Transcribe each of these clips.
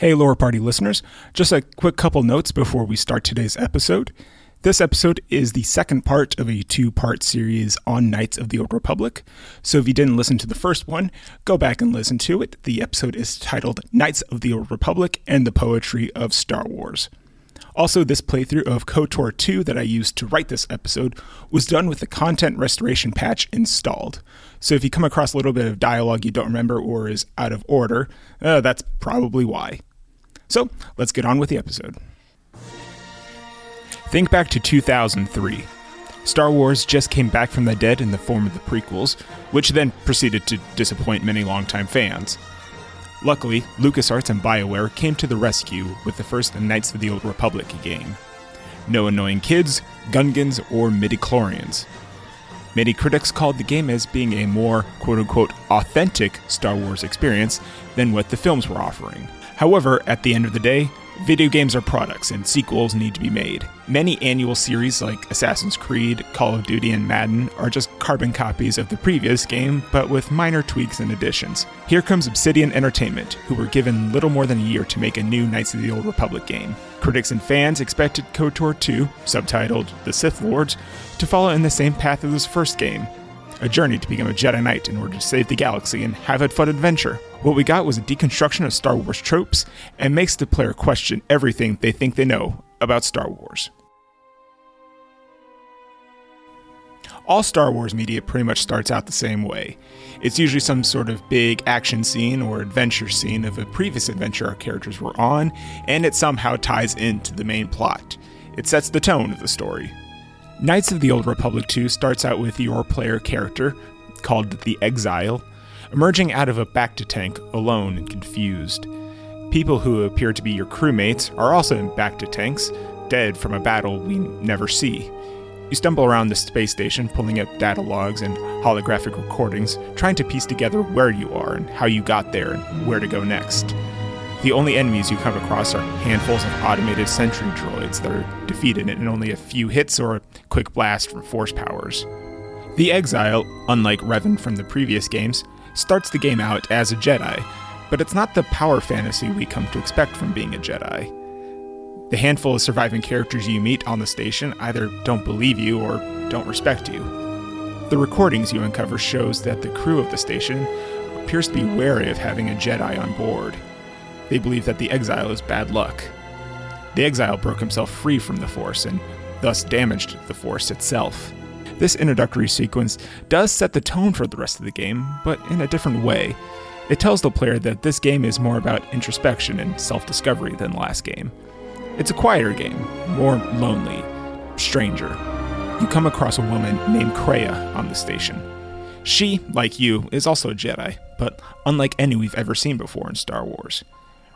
Hey, Lore Party listeners. Just a quick couple notes before we start today's episode. This episode is the second part of a two part series on Knights of the Old Republic. So if you didn't listen to the first one, go back and listen to it. The episode is titled Knights of the Old Republic and the Poetry of Star Wars. Also, this playthrough of KOTOR 2 that I used to write this episode was done with the content restoration patch installed. So if you come across a little bit of dialogue you don't remember or is out of order, uh, that's probably why. So let's get on with the episode. Think back to 2003. Star Wars just came back from the dead in the form of the prequels, which then proceeded to disappoint many longtime fans. Luckily, LucasArts and BioWare came to the rescue with the first Knights of the Old Republic game. No annoying kids, Gungans, or midichlorians. Many critics called the game as being a more quote unquote authentic Star Wars experience than what the films were offering. However, at the end of the day, Video games are products and sequels need to be made. Many annual series like Assassin's Creed, Call of Duty, and Madden are just carbon copies of the previous game, but with minor tweaks and additions. Here comes Obsidian Entertainment, who were given little more than a year to make a new Knights of the Old Republic game. Critics and fans expected KOTOR 2, subtitled The Sith Lords, to follow in the same path as this first game, a journey to become a Jedi Knight in order to save the galaxy and have a fun adventure. What we got was a deconstruction of Star Wars tropes and makes the player question everything they think they know about Star Wars. All Star Wars media pretty much starts out the same way. It's usually some sort of big action scene or adventure scene of a previous adventure our characters were on, and it somehow ties into the main plot. It sets the tone of the story. Knights of the Old Republic 2 starts out with your player character, called the Exile, emerging out of a bacta tank alone and confused. People who appear to be your crewmates are also in bacta tanks, dead from a battle we never see. You stumble around the space station, pulling up data logs and holographic recordings, trying to piece together where you are and how you got there and where to go next. The only enemies you come across are handfuls of automated sentry droids that are defeated in only a few hits or a quick blast from force powers. The Exile, unlike Revan from the previous games, starts the game out as a Jedi, but it's not the power fantasy we come to expect from being a Jedi. The handful of surviving characters you meet on the station either don't believe you or don't respect you. The recordings you uncover shows that the crew of the station appears to be wary of having a Jedi on board. They believe that the exile is bad luck. The exile broke himself free from the Force and thus damaged the Force itself. This introductory sequence does set the tone for the rest of the game, but in a different way. It tells the player that this game is more about introspection and self discovery than last game. It's a quieter game, more lonely, stranger. You come across a woman named Kreia on the station. She, like you, is also a Jedi, but unlike any we've ever seen before in Star Wars.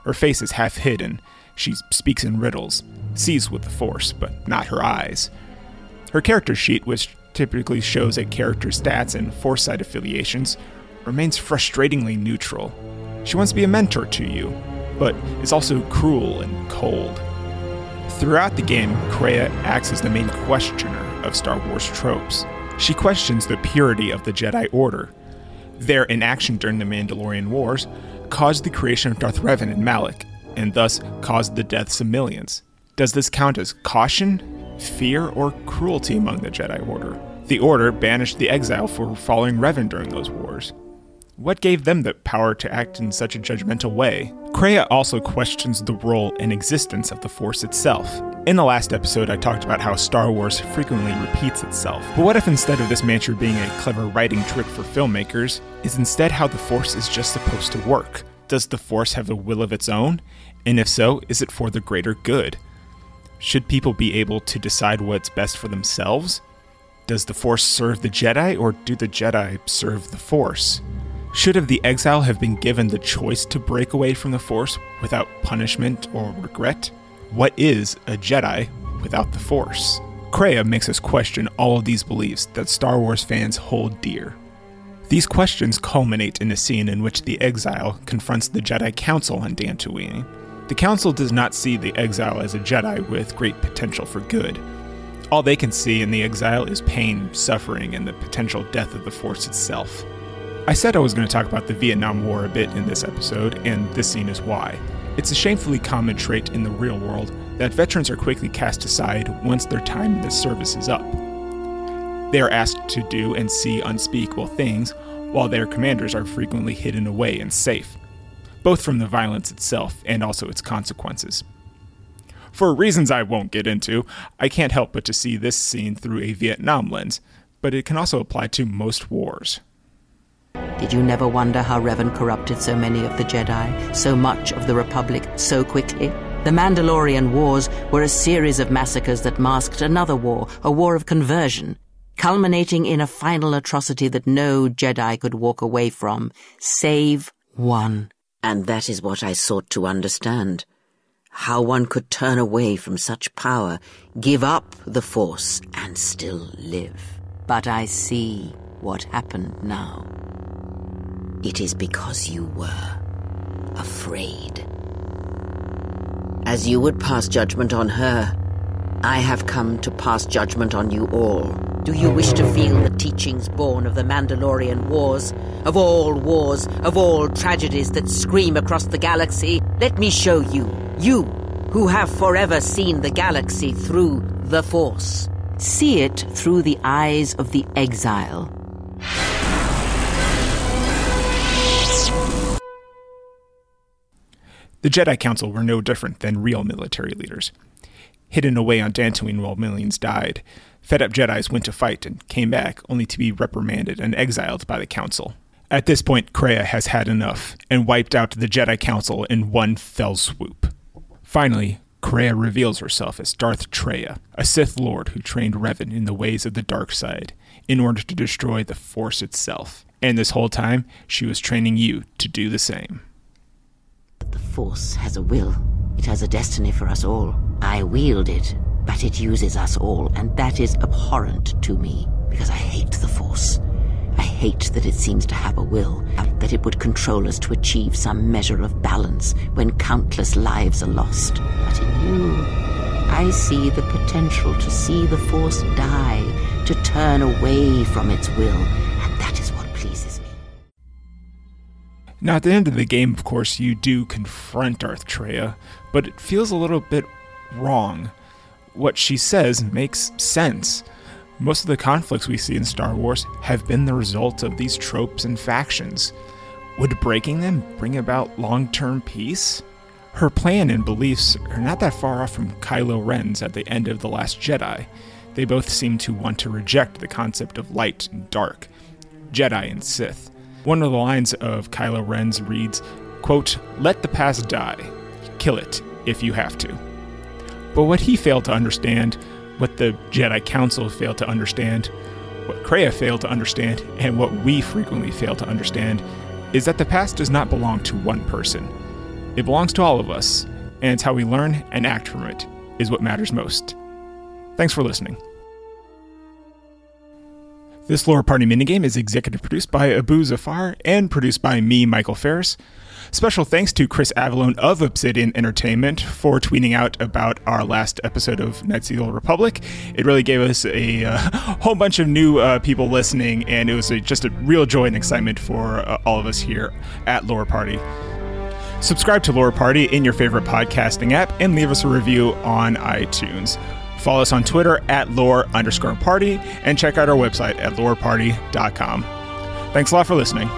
Her face is half hidden. She speaks in riddles, sees with the Force, but not her eyes. Her character sheet, which typically shows a character's stats and foresight affiliations, remains frustratingly neutral. She wants to be a mentor to you, but is also cruel and cold. Throughout the game, Kreia acts as the main questioner of Star Wars tropes. She questions the purity of the Jedi Order. Their inaction during the Mandalorian Wars caused the creation of Darth Revan and Malak, and thus caused the deaths of millions. Does this count as caution, fear, or cruelty among the Jedi Order? The Order banished the exile for following Revan during those wars. What gave them the power to act in such a judgmental way? Kreia also questions the role and existence of the Force itself. In the last episode, I talked about how Star Wars frequently repeats itself. But what if instead of this mantra being a clever writing trick for filmmakers, is instead how the Force is just supposed to work? Does the Force have a will of its own? And if so, is it for the greater good? Should people be able to decide what's best for themselves? Does the Force serve the Jedi, or do the Jedi serve the Force? Should have the exile have been given the choice to break away from the Force without punishment or regret? What is a Jedi without the Force? Kreia makes us question all of these beliefs that Star Wars fans hold dear. These questions culminate in a scene in which the exile confronts the Jedi Council on Dantooine. The Council does not see the exile as a Jedi with great potential for good. All they can see in the exile is pain, suffering, and the potential death of the Force itself. I said I was going to talk about the Vietnam War a bit in this episode, and this scene is why. It's a shamefully common trait in the real world that veterans are quickly cast aside once their time in the service is up. They are asked to do and see unspeakable things, while their commanders are frequently hidden away and safe, both from the violence itself and also its consequences. For reasons I won't get into, I can't help but to see this scene through a Vietnam lens, but it can also apply to most wars. Did you never wonder how Revan corrupted so many of the Jedi, so much of the Republic, so quickly? The Mandalorian Wars were a series of massacres that masked another war, a war of conversion, culminating in a final atrocity that no Jedi could walk away from, save one. And that is what I sought to understand. How one could turn away from such power, give up the Force, and still live. But I see what happened now. It is because you were afraid. As you would pass judgment on her, I have come to pass judgment on you all. Do you wish to feel the teachings born of the Mandalorian Wars? Of all wars, of all tragedies that scream across the galaxy? Let me show you, you who have forever seen the galaxy through the Force. See it through the eyes of the exile. The Jedi Council were no different than real military leaders. Hidden away on Dantooine while millions died, fed up Jedi's went to fight and came back only to be reprimanded and exiled by the Council. At this point, Kreia has had enough and wiped out the Jedi Council in one fell swoop. Finally, Kreia reveals herself as Darth Traya, a Sith Lord who trained Revan in the ways of the dark side in order to destroy the Force itself. And this whole time, she was training you to do the same. Force has a will. It has a destiny for us all. I wield it, but it uses us all, and that is abhorrent to me, because I hate the Force. I hate that it seems to have a will, that it would control us to achieve some measure of balance when countless lives are lost. But in you, I see the potential to see the Force die, to turn away from its will, Now, at the end of the game, of course, you do confront Darth Traya, but it feels a little bit wrong. What she says makes sense. Most of the conflicts we see in Star Wars have been the result of these tropes and factions. Would breaking them bring about long term peace? Her plan and beliefs are not that far off from Kylo Ren's at the end of The Last Jedi. They both seem to want to reject the concept of light and dark, Jedi and Sith. One of the lines of Kylo Ren's reads, quote, Let the past die. Kill it if you have to. But what he failed to understand, what the Jedi Council failed to understand, what Kreia failed to understand, and what we frequently fail to understand, is that the past does not belong to one person. It belongs to all of us, and it's how we learn and act from it is what matters most. Thanks for listening. This Lore Party minigame is executive produced by Abu Zafar and produced by me, Michael Ferris. Special thanks to Chris Avellone of Obsidian Entertainment for tweeting out about our last episode of Knights of the Old Republic. It really gave us a uh, whole bunch of new uh, people listening, and it was a, just a real joy and excitement for uh, all of us here at Lore Party. Subscribe to Lore Party in your favorite podcasting app and leave us a review on iTunes. Follow us on Twitter at lore underscore party and check out our website at loreparty.com. Thanks a lot for listening.